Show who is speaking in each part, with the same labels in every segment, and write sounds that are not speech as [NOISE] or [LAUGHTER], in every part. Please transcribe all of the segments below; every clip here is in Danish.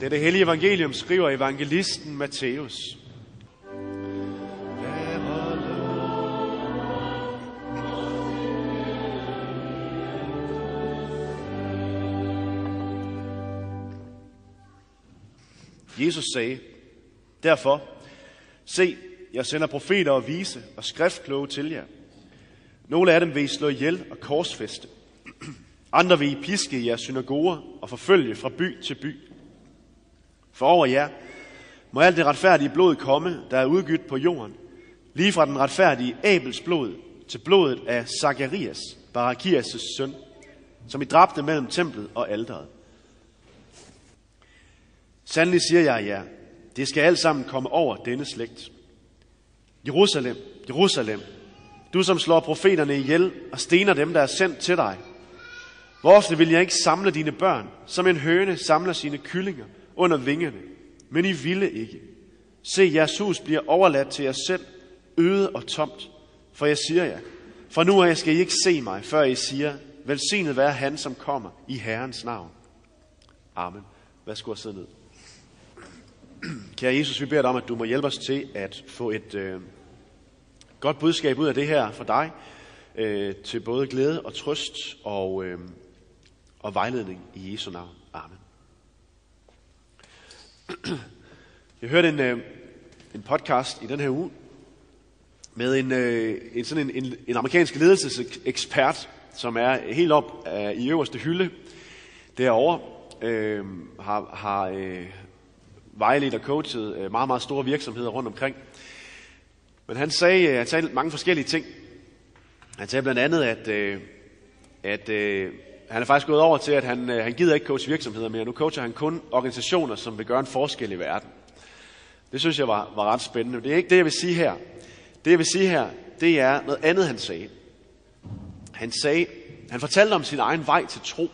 Speaker 1: Det er det hellige evangelium, skriver evangelisten Matthæus. Jesus sagde, derfor, se, jeg sender profeter og vise og skriftkloge til jer. Nogle af dem vil I slå ihjel og korsfeste. Andre vil I piske i jeres synagoger og forfølge fra by til by. For over jer må alt det retfærdige blod komme, der er udgydt på jorden, lige fra den retfærdige Abels blod til blodet af Zacharias, Barakias' søn, som I dræbte mellem templet og alderet. Sandelig siger jeg jer, det skal alt sammen komme over denne slægt. Jerusalem, Jerusalem, du som slår profeterne ihjel og stener dem, der er sendt til dig. Hvor ofte vil jeg ikke samle dine børn, som en høne samler sine kyllinger under vingerne, men I ville ikke. Se, jeres hus bliver overladt til jer selv, øde og tomt. For jeg siger jer, for nu af skal I ikke se mig, før I siger, velsignet være han, som kommer i Herrens navn. Amen. Værsgo god sidde ned. Kære Jesus, vi beder dig om, at du må hjælpe os til at få et øh, godt budskab ud af det her for dig, øh, til både glæde og trøst og, øh, og vejledning i Jesu navn. Amen. [CLEARS THROAT] Jeg hørte en, øh, en podcast i den her uge med en, øh, en, sådan en, en, en amerikansk ledelsesekspert, som er helt op øh, i øverste hylde derovre, øh, har, har øh, vejledt og coachet øh, meget, meget store virksomheder rundt omkring. Men han sagde, øh, han sagde mange forskellige ting. Han sagde blandt andet, at, øh, at øh, han er faktisk gået over til, at han, øh, han gider ikke coach virksomheder mere. Nu coacher han kun organisationer, som vil gøre en forskel i verden. Det synes jeg var, var ret spændende. Det er ikke det, jeg vil sige her. Det, jeg vil sige her, det er noget andet, han sagde. Han sagde, han fortalte om sin egen vej til tro.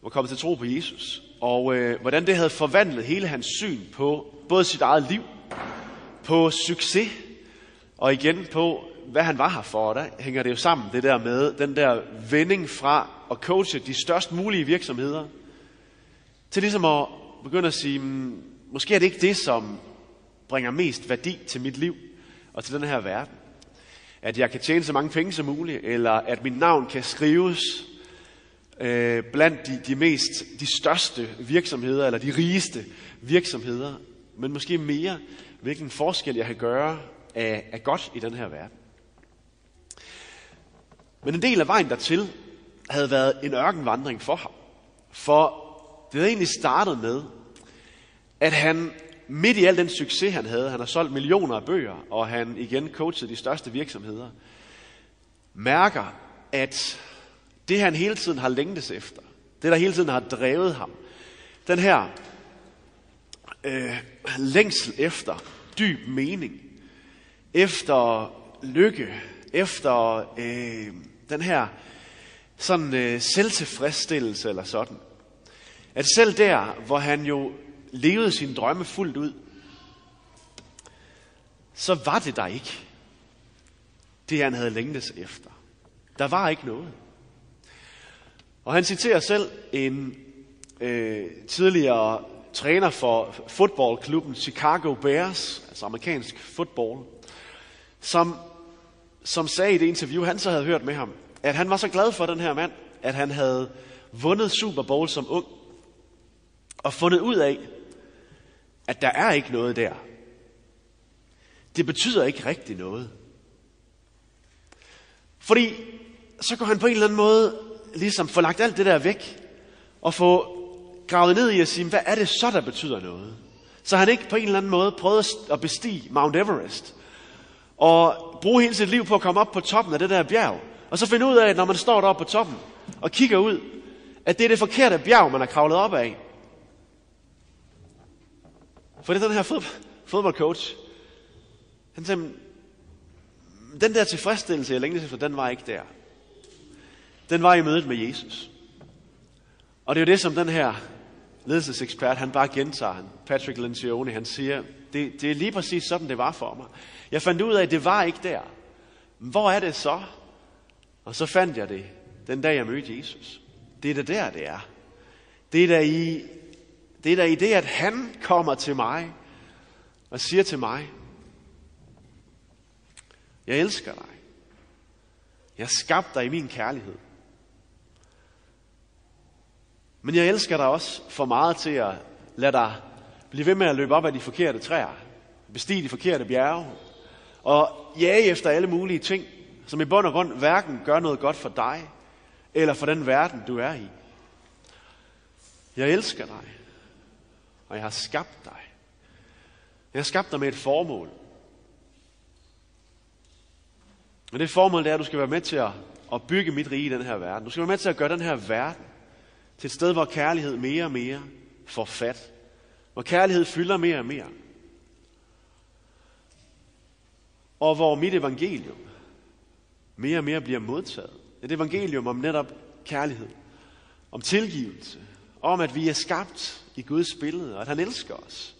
Speaker 1: Hvor kommet til tro på Jesus og øh, hvordan det havde forvandlet hele hans syn på både sit eget liv, på succes, og igen på, hvad han var her for. Og der hænger det jo sammen, det der med den der vending fra at coache de størst mulige virksomheder, til ligesom at begynde at sige, mm, måske er det ikke det, som bringer mest værdi til mit liv og til den her verden. At jeg kan tjene så mange penge som muligt, eller at mit navn kan skrives øh, blandt de, de mest, de største virksomheder, eller de rigeste virksomheder, men måske mere, hvilken forskel jeg kan gøre af, af godt i den her verden. Men en del af vejen dertil havde været en ørkenvandring for ham. For det havde egentlig startet med, at han midt i al den succes, han havde, han har solgt millioner af bøger, og han igen coachede de største virksomheder, mærker, at det han hele tiden har længtes efter, det der hele tiden har drevet ham, den her øh, længsel efter dyb mening, efter lykke, efter øh, den her sådan øh, selvtilfredsstillelse eller sådan. At selv der, hvor han jo levede sin drømme fuldt ud, så var det der ikke. Det han havde længtes efter. Der var ikke noget. Og han citerer selv en øh, tidligere træner for fodboldklubben Chicago Bears, altså amerikansk fodbold, som, som sagde i det interview, han så havde hørt med ham, at han var så glad for den her mand, at han havde vundet Super Bowl som ung, og fundet ud af, at der er ikke noget der. Det betyder ikke rigtig noget. Fordi så går han på en eller anden måde ligesom få lagt alt det der væk, og få gravet ned i at sige, hvad er det så, der betyder noget? Så han ikke på en eller anden måde prøvede at bestige Mount Everest, og bruge hele sit liv på at komme op på toppen af det der bjerg, og så finde ud af, at når man står deroppe på toppen, og kigger ud, at det er det forkerte bjerg, man har kravlet op af. For det er den her fodboldcoach. Han sagde, den der tilfredsstillelse, jeg længtes efter, den var ikke der den var i mødet med Jesus. Og det er jo det, som den her ledelsesekspert, han bare gentager. Han, Patrick Lencioni, han siger, det, det er lige præcis sådan, det var for mig. Jeg fandt ud af, at det var ikke der. Hvor er det så? Og så fandt jeg det, den dag jeg mødte Jesus. Det er det der, det er. Det er der i Det er da i det, at han kommer til mig og siger til mig, jeg elsker dig. Jeg skabte dig i min kærlighed. Men jeg elsker dig også for meget til at lade dig blive ved med at løbe op ad de forkerte træer, bestige de forkerte bjerge, og jage efter alle mulige ting, som i bund og grund hverken gør noget godt for dig, eller for den verden, du er i. Jeg elsker dig, og jeg har skabt dig. Jeg har skabt dig med et formål. Og det formål det er, at du skal være med til at, at bygge mit rige i den her verden. Du skal være med til at gøre den her verden til et sted, hvor kærlighed mere og mere får fat. Hvor kærlighed fylder mere og mere. Og hvor mit evangelium mere og mere bliver modtaget. Et evangelium om netop kærlighed. Om tilgivelse. Om at vi er skabt i Guds billede, og at han elsker os.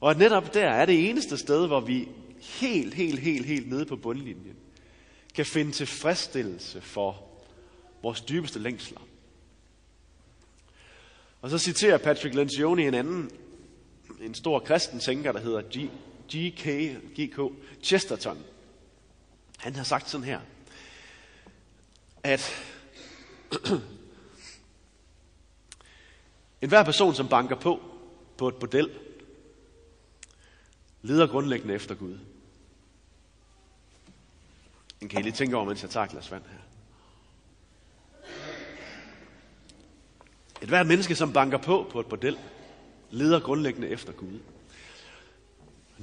Speaker 1: Og at netop der er det eneste sted, hvor vi helt, helt, helt, helt nede på bundlinjen kan finde tilfredsstillelse for vores dybeste længsler. Og så citerer Patrick Lencioni en anden, en stor kristen tænker, der hedder G, G.K. G.K. Chesterton. Han har sagt sådan her, at [CLEARS THROAT] enhver person, som banker på på et bordel, leder grundlæggende efter Gud. Den kan I lige tænke over, mens jeg tager et glas vand her. Et hvert menneske, som banker på på et bordel, leder grundlæggende efter Gud.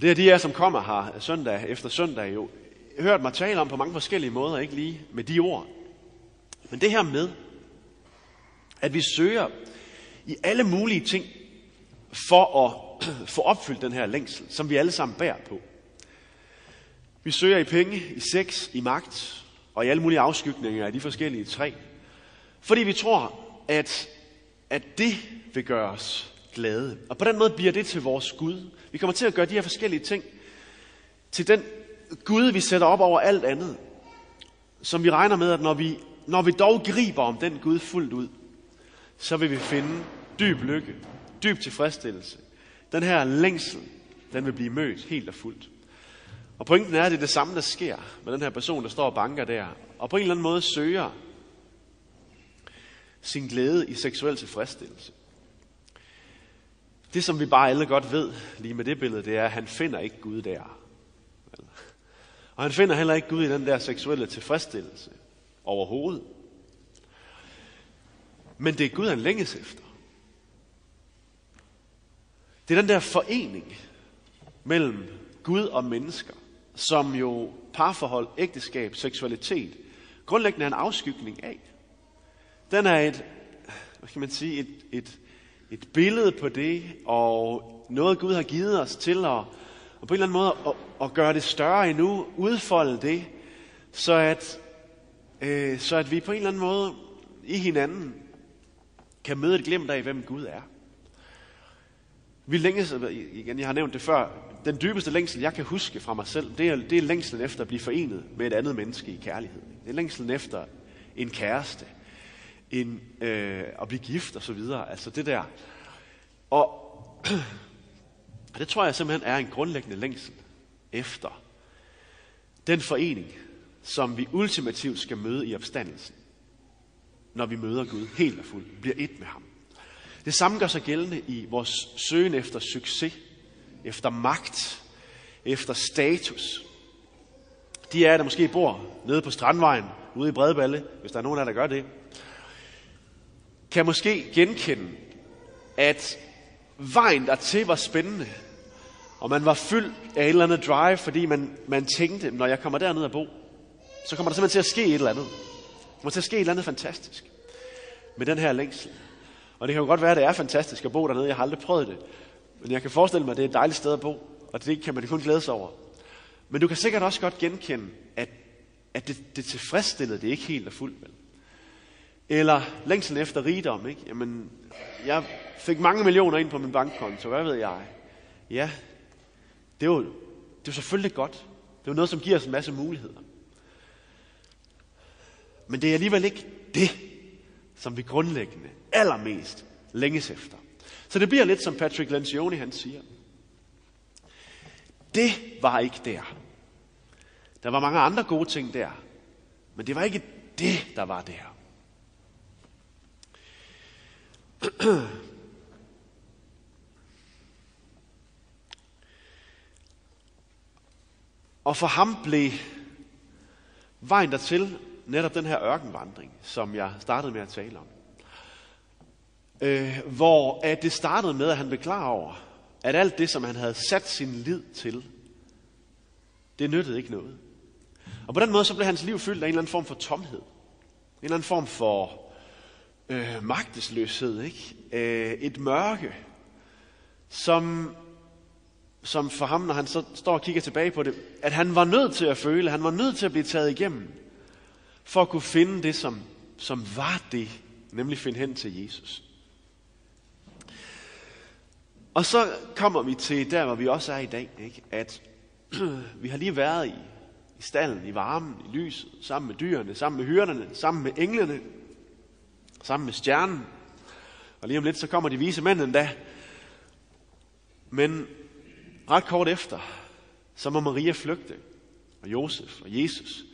Speaker 1: Det er de jer, som kommer her søndag efter søndag, jo hørt mig tale om på mange forskellige måder, ikke lige med de ord. Men det her med, at vi søger i alle mulige ting for at [CLEARS THROAT] få opfyldt den her længsel, som vi alle sammen bærer på. Vi søger i penge, i sex, i magt og i alle mulige afskygninger af de forskellige tre. Fordi vi tror, at, at det vil gøre os glade. Og på den måde bliver det til vores Gud. Vi kommer til at gøre de her forskellige ting til den Gud, vi sætter op over alt andet. Som vi regner med, at når vi, når vi dog griber om den Gud fuldt ud, så vil vi finde dyb lykke, dyb tilfredsstillelse. Den her længsel, den vil blive mødt helt og fuldt. Og pointen er, at det er det samme, der sker med den her person, der står og banker der, og på en eller anden måde søger sin glæde i seksuel tilfredsstillelse. Det, som vi bare alle godt ved lige med det billede, det er, at han finder ikke Gud der. Og han finder heller ikke Gud i den der seksuelle tilfredsstillelse overhovedet. Men det er Gud, han længes efter. Det er den der forening mellem Gud og mennesker, som jo parforhold, ægteskab, seksualitet, grundlæggende er en afskygning af. Den er et, hvad kan man sige, et, et, et billede på det, og noget Gud har givet os til at, og på en eller anden måde at, at gøre det større endnu, udfolde det, så at, øh, så at vi på en eller anden måde i hinanden kan møde et glimt af, hvem Gud er. Vi længes, igen, jeg har nævnt det før, den dybeste længsel, jeg kan huske fra mig selv, det er, det er længselen efter at blive forenet med et andet menneske i kærlighed. Det er længselen efter en kæreste, end øh, at blive gift og så videre. Altså det der. Og [CLEARS THROAT] det tror jeg simpelthen er en grundlæggende længsel efter den forening, som vi ultimativt skal møde i opstandelsen, når vi møder Gud helt og fuldt, bliver et med ham. Det samme gør sig gældende i vores søgen efter succes, efter magt, efter status. De af jer, der måske bor nede på Strandvejen, ude i Bredballe, hvis der er nogen af jer, der gør det, kan måske genkende, at vejen dertil var spændende, og man var fyldt af et eller andet drive, fordi man, man tænkte, når jeg kommer derned og bo, så kommer der simpelthen til at ske et eller andet. Der kommer til at ske et eller andet fantastisk med den her længsel. Og det kan jo godt være, at det er fantastisk at bo dernede. Jeg har aldrig prøvet det. Men jeg kan forestille mig, at det er et dejligt sted at bo. Og det kan man kun glæde sig over. Men du kan sikkert også godt genkende, at, at det, det tilfredsstillede det ikke helt og fuldt. Vel? Eller længsel efter rigdom. Ikke? Jamen, jeg fik mange millioner ind på min bankkonto. Hvad ved jeg? Ja, det er jo, det er jo selvfølgelig godt. Det er jo noget, som giver os en masse muligheder. Men det er alligevel ikke det, som vi grundlæggende allermest længes efter. Så det bliver lidt som Patrick Lencioni han siger. Det var ikke der. Der var mange andre gode ting der. Men det var ikke det, der var der. Og for ham blev vejen dertil netop den her ørkenvandring, som jeg startede med at tale om. Øh, hvor at det startede med, at han blev klar over, at alt det, som han havde sat sin lid til, det nyttede ikke noget. Og på den måde, så blev hans liv fyldt af en eller anden form for tomhed. En eller anden form for øh, magtesløshed. Ikke? Øh, et mørke, som, som for ham, når han så står og kigger tilbage på det, at han var nødt til at føle, han var nødt til at blive taget igennem, for at kunne finde det, som, som var det, nemlig finde hen til Jesus. Og så kommer vi til der, hvor vi også er i dag, ikke? at [CLEARS THROAT] vi har lige været i, i stallen, i varmen, i lyset, sammen med dyrene, sammen med hyrderne, sammen med englene, sammen med stjernen. Og lige om lidt, så kommer de vise mænd endda. Men ret kort efter, så må Maria flygte, og Josef og Jesus,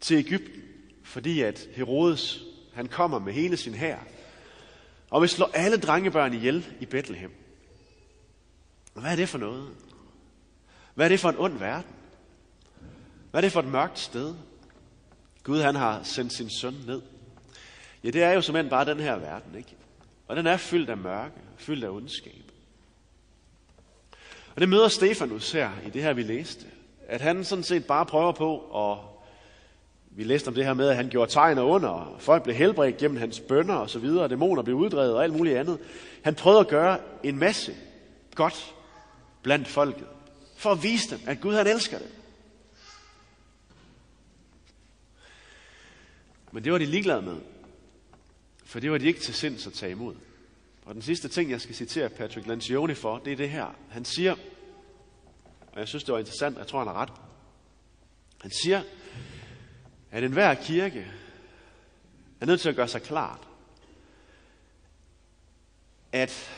Speaker 1: til Ægypten, fordi at Herodes, han kommer med hele sin hær, og vil slå alle drengebørn ihjel i Bethlehem. Hvad er det for noget? Hvad er det for en ond verden? Hvad er det for et mørkt sted? Gud han har sendt sin søn ned. Ja, det er jo som bare den her verden, ikke? Og den er fyldt af mørke, fyldt af ondskab. Og det møder Stefanus her i det her, vi læste. At han sådan set bare prøver på at... Vi læste om det her med, at han gjorde tegn og under, og folk blev helbredt gennem hans bønder og så videre, og dæmoner blev uddrevet og alt muligt andet. Han prøvede at gøre en masse godt blandt folket, for at vise dem, at Gud han elsker dem. Men det var de ligeglade med, for det var de ikke til sinds at tage imod. Og den sidste ting, jeg skal citere Patrick Lancioni for, det er det her. Han siger, og jeg synes, det var interessant, jeg tror, han har ret. Han siger, at enhver kirke er nødt til at gøre sig klart, at,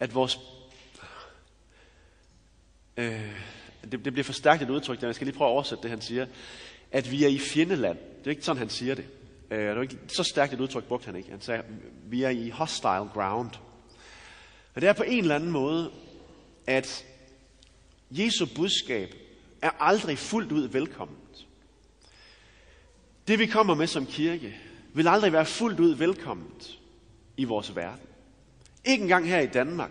Speaker 1: at vores øh, det, det bliver for stærkt et udtryk, jeg skal lige prøve at oversætte det, han siger, at vi er i fjendeland. Det er ikke sådan, han siger det. Øh, det var ikke så stærkt et udtryk, brugte han ikke. Han sagde, vi er i hostile ground. Og det er på en eller anden måde, at Jesu budskab er aldrig fuldt ud velkomment. Det vi kommer med som kirke, vil aldrig være fuldt ud velkomment i vores verden. Ikke engang her i Danmark,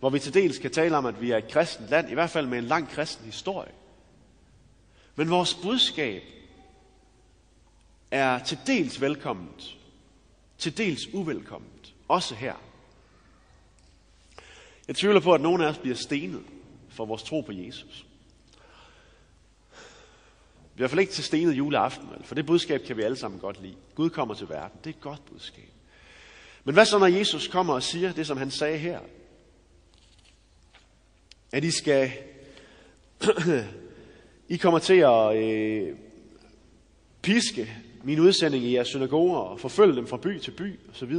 Speaker 1: hvor vi til dels kan tale om, at vi er et kristent land, i hvert fald med en lang kristen historie. Men vores budskab er til dels velkomment, til dels uvelkomment, også her. Jeg tvivler på, at nogen af os bliver stenet for vores tro på Jesus. Vi er i hvert fald ikke til stenet juleaften, for det budskab kan vi alle sammen godt lide. Gud kommer til verden. Det er et godt budskab. Men hvad så, når Jesus kommer og siger det, som han sagde her? At I skal... [CLEARS THROAT] I kommer til at øh, piske min udsending i jeres synagoger og forfølge dem fra by til by osv.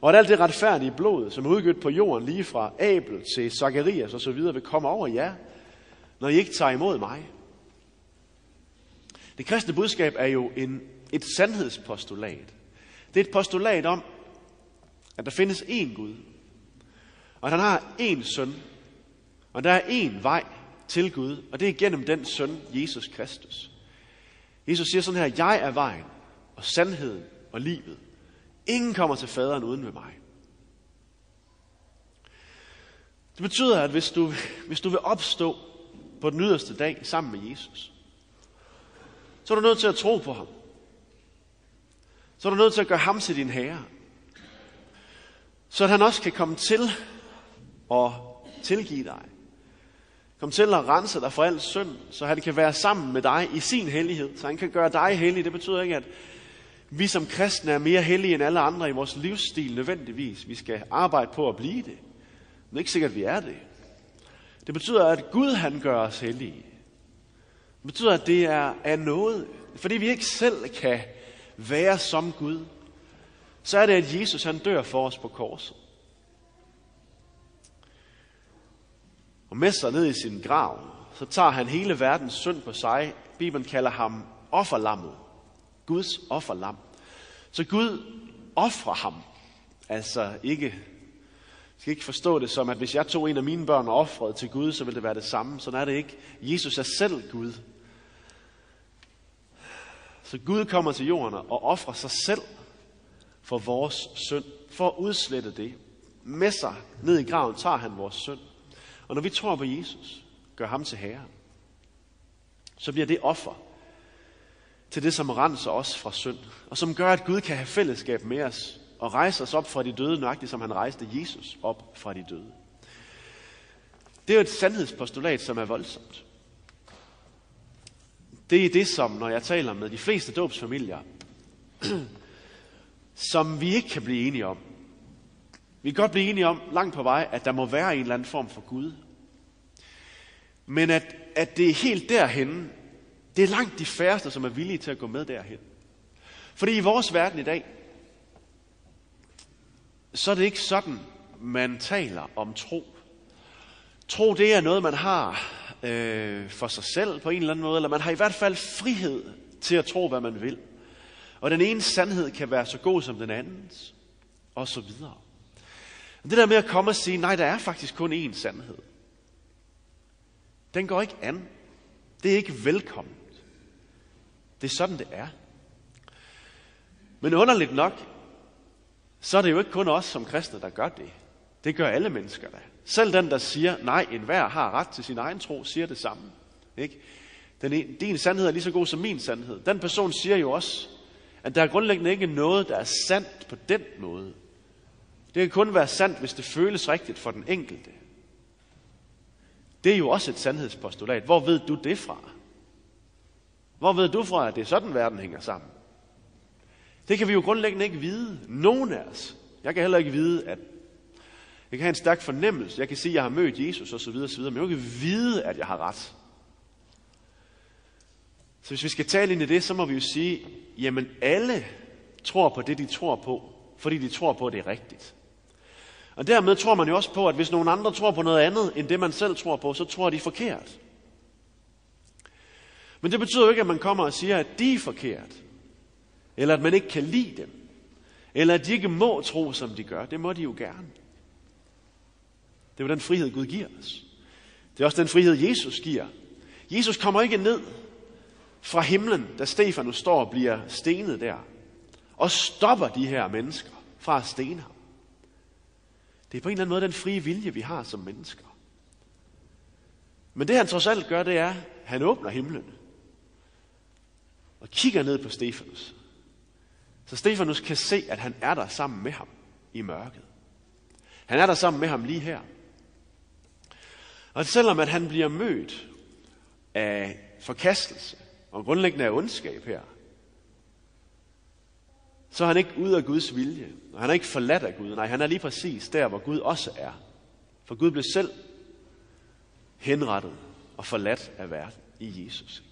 Speaker 1: Og at alt det retfærdige blod, som er udgivet på jorden lige fra Abel til Zacharias osv., vil komme over jer, når I ikke tager imod mig. Det kristne budskab er jo en, et sandhedspostulat. Det er et postulat om, at der findes én Gud, og at han har én søn, og der er én vej til Gud, og det er gennem den søn, Jesus Kristus. Jesus siger sådan her, jeg er vejen og sandheden og livet. Ingen kommer til faderen uden ved mig. Det betyder, at hvis du, hvis du vil opstå på den yderste dag sammen med Jesus, så er du nødt til at tro på ham. Så er du nødt til at gøre ham til din herre. Så at han også kan komme til og tilgive dig. Kom til at rense dig for al synd, så han kan være sammen med dig i sin hellighed. Så han kan gøre dig hellig. Det betyder ikke, at vi som kristne er mere hellige end alle andre i vores livsstil nødvendigvis. Vi skal arbejde på at blive det. Men det er ikke sikkert, at vi er det. Det betyder, at Gud han gør os hellige. Det betyder, at det er, af noget. Fordi vi ikke selv kan være som Gud, så er det, at Jesus han dør for os på korset. Og med sig ned i sin grav, så tager han hele verdens synd på sig. Bibelen kalder ham offerlammet. Guds offerlam. Så Gud offrer ham. Altså ikke, jeg skal ikke forstå det som, at hvis jeg tog en af mine børn og offrede til Gud, så ville det være det samme. Sådan er det ikke. Jesus er selv Gud. Så Gud kommer til jorden og offrer sig selv for vores synd, for at udslette det. Med sig ned i graven tager han vores synd. Og når vi tror på Jesus, gør ham til herre, så bliver det offer til det, som renser os fra synd, og som gør, at Gud kan have fællesskab med os og rejse os op fra de døde, nøjagtigt som han rejste Jesus op fra de døde. Det er jo et sandhedspostulat, som er voldsomt. Det er det, som, når jeg taler med de fleste dåbsfamilier, [CLEARS THROAT] som vi ikke kan blive enige om. Vi kan godt blive enige om langt på vej, at der må være en eller anden form for Gud. Men at, at det er helt derhen, det er langt de færreste, som er villige til at gå med derhen. Fordi i vores verden i dag, så er det ikke sådan, man taler om tro. Tro, det er noget, man har øh, for sig selv på en eller anden måde, eller man har i hvert fald frihed til at tro, hvad man vil. Og den ene sandhed kan være så god som den andens, og så videre. Det der med at komme og sige, nej, der er faktisk kun én sandhed. Den går ikke an. Det er ikke velkomment. Det er sådan, det er. Men underligt nok, så er det jo ikke kun os som kristne, der gør det. Det gør alle mennesker da. Selv den, der siger, nej, enhver har ret til sin egen tro, siger det samme. Ikke? Den, ene, din sandhed er lige så god som min sandhed. Den person siger jo også, at der er grundlæggende ikke noget, der er sandt på den måde. Det kan kun være sandt, hvis det føles rigtigt for den enkelte. Det er jo også et sandhedspostulat. Hvor ved du det fra? Hvor ved du fra, at det er sådan, verden hænger sammen? Det kan vi jo grundlæggende ikke vide. Nogen af os. Jeg kan heller ikke vide, at jeg kan have en stærk fornemmelse. Jeg kan sige, at jeg har mødt Jesus osv. osv. Men jeg kan ikke vide, at jeg har ret. Så hvis vi skal tale ind i det, så må vi jo sige, jamen alle tror på det, de tror på, fordi de tror på, at det er rigtigt. Og dermed tror man jo også på, at hvis nogen andre tror på noget andet, end det man selv tror på, så tror de forkert. Men det betyder jo ikke, at man kommer og siger, at de er forkert. Eller at man ikke kan lide dem. Eller at de ikke må tro, som de gør. Det må de jo gerne. Det er jo den frihed, Gud giver os. Det er også den frihed, Jesus giver. Jesus kommer ikke ned fra himlen, da Stefanus står og bliver stenet der, og stopper de her mennesker fra at stene ham. Det er på en eller anden måde den frie vilje, vi har som mennesker. Men det han trods alt gør, det er, at han åbner himlen og kigger ned på Stefanus. Så Stefanus kan se, at han er der sammen med ham i mørket. Han er der sammen med ham lige her. Og selvom at han bliver mødt af forkastelse og grundlæggende af ondskab her, så er han ikke ude af Guds vilje. Og han er ikke forladt af Gud. Nej, han er lige præcis der, hvor Gud også er. For Gud blev selv henrettet og forladt af verden i Jesus.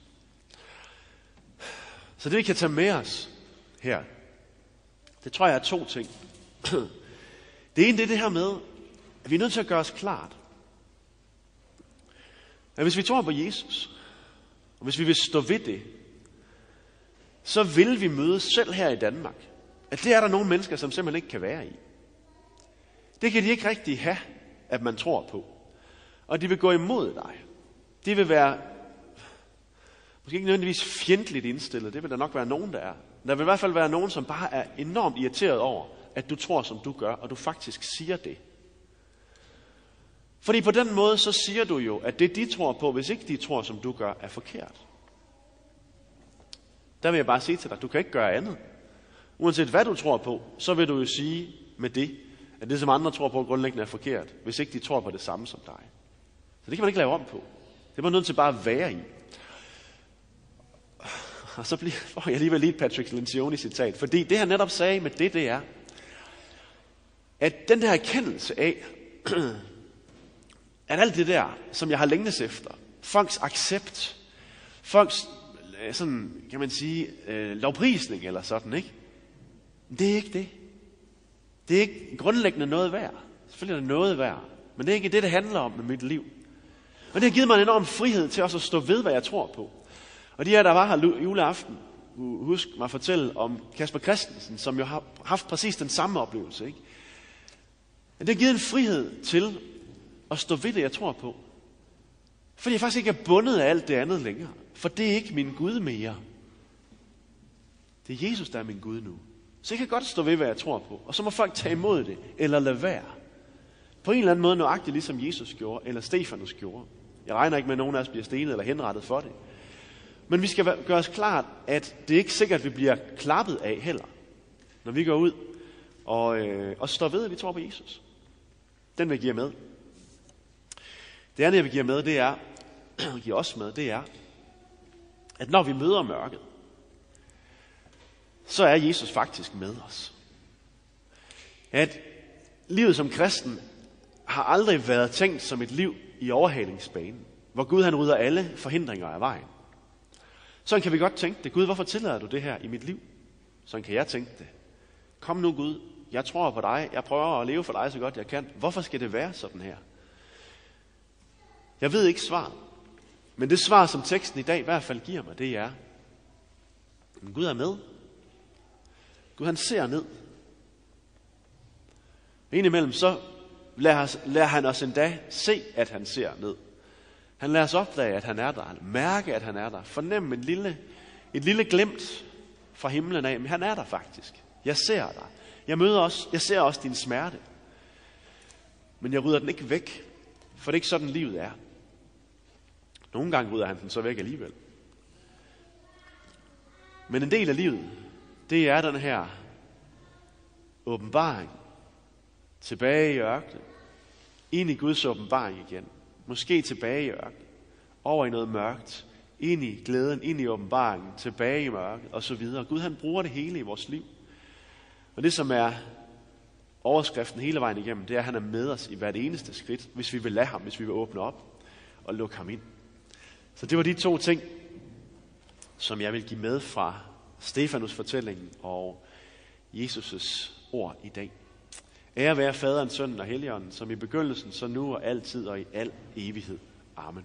Speaker 1: Så det vi kan tage med os her, det tror jeg er to ting. [CLEARS THROAT] Det ene det er det her med, at vi er nødt til at gøre os klart, at hvis vi tror på Jesus, og hvis vi vil stå ved det, så vil vi møde selv her i Danmark, at det er der nogle mennesker, som simpelthen ikke kan være i. Det kan de ikke rigtig have, at man tror på. Og de vil gå imod dig. De vil være, måske ikke nødvendigvis fjendtligt indstillet, det vil der nok være nogen, der er. Der vil i hvert fald være nogen, som bare er enormt irriteret over, at du tror, som du gør, og du faktisk siger det. Fordi på den måde, så siger du jo, at det de tror på, hvis ikke de tror, som du gør, er forkert. Der vil jeg bare sige til dig, du kan ikke gøre andet. Uanset hvad du tror på, så vil du jo sige med det, at det som andre tror på grundlæggende er forkert, hvis ikke de tror på det samme som dig. Så det kan man ikke lave om på. Det er man nødt til bare at være i. Og så bliver, får jeg alligevel lige et Patrick Lencioni citat, fordi det han netop sagde med det, det er, at den der erkendelse af, [CLEARS THROAT] at alt det der, som jeg har længtes efter, folks accept, folks, Øh, sådan, kan man sige, øh, lovprisning eller sådan, ikke? Det er ikke det. Det er ikke grundlæggende noget værd. Selvfølgelig er det noget værd. Men det er ikke det, det handler om med mit liv. Og det har givet mig en enorm frihed til også at stå ved, hvad jeg tror på. Og de her, der var her juleaften, husk mig at fortælle om Kasper Christensen, som jo har haft præcis den samme oplevelse. Ikke? Men det har givet en frihed til at stå ved det, jeg tror på. Fordi jeg faktisk ikke er bundet af alt det andet længere. For det er ikke min Gud mere. Det er Jesus, der er min Gud nu. Så jeg kan godt stå ved, hvad jeg tror på. Og så må folk tage imod det, eller lade være. På en eller anden måde nøjagtigt ligesom Jesus gjorde, eller Stefanus gjorde. Jeg regner ikke med, at nogen af os bliver stenet eller henrettet for det. Men vi skal gøre os klart, at det er ikke sikkert, at vi bliver klappet af heller, når vi går ud og, øh, og står ved, at vi tror på Jesus. Den vil give med. Det andet, jeg vil give med, det er, [CLEARS THROAT] give os med, det er, at når vi møder mørket, så er Jesus faktisk med os. At livet som kristen har aldrig været tænkt som et liv i overhalingsbanen, hvor Gud han rydder alle forhindringer af vejen. Sådan kan vi godt tænke det. Gud, hvorfor tillader du det her i mit liv? Sådan kan jeg tænke det. Kom nu Gud, jeg tror på dig. Jeg prøver at leve for dig så godt jeg kan. Hvorfor skal det være sådan her? Jeg ved ikke svaret. Men det svar, som teksten i dag i hvert fald giver mig, det er, at Gud er med. Gud han ser ned. Indimellem så lader, lader han os endda se, at han ser ned. Han lader os opdage, at han er der. Mærke, at han er der. Fornemme en lille, et lille glemt fra himlen af. Men han er der faktisk. Jeg ser dig. Jeg møder også, jeg ser også din smerte. Men jeg rydder den ikke væk. For det er ikke sådan, livet er. Nogle gange rydder han den så væk alligevel. Men en del af livet, det er den her åbenbaring tilbage i ørkenen, ind i Guds åbenbaring igen. Måske tilbage i ørkenen, over i noget mørkt, ind i glæden, ind i åbenbaringen, tilbage i mørket og så videre. Gud han bruger det hele i vores liv. Og det som er overskriften hele vejen igennem, det er, at han er med os i hvert eneste skridt, hvis vi vil lade ham, hvis vi vil åbne op og lukke ham ind. Så det var de to ting, som jeg vil give med fra Stefanus fortælling og Jesus' ord i dag. Ære være faderen, sønnen og helligånden, som i begyndelsen, så nu og altid og i al evighed. Amen.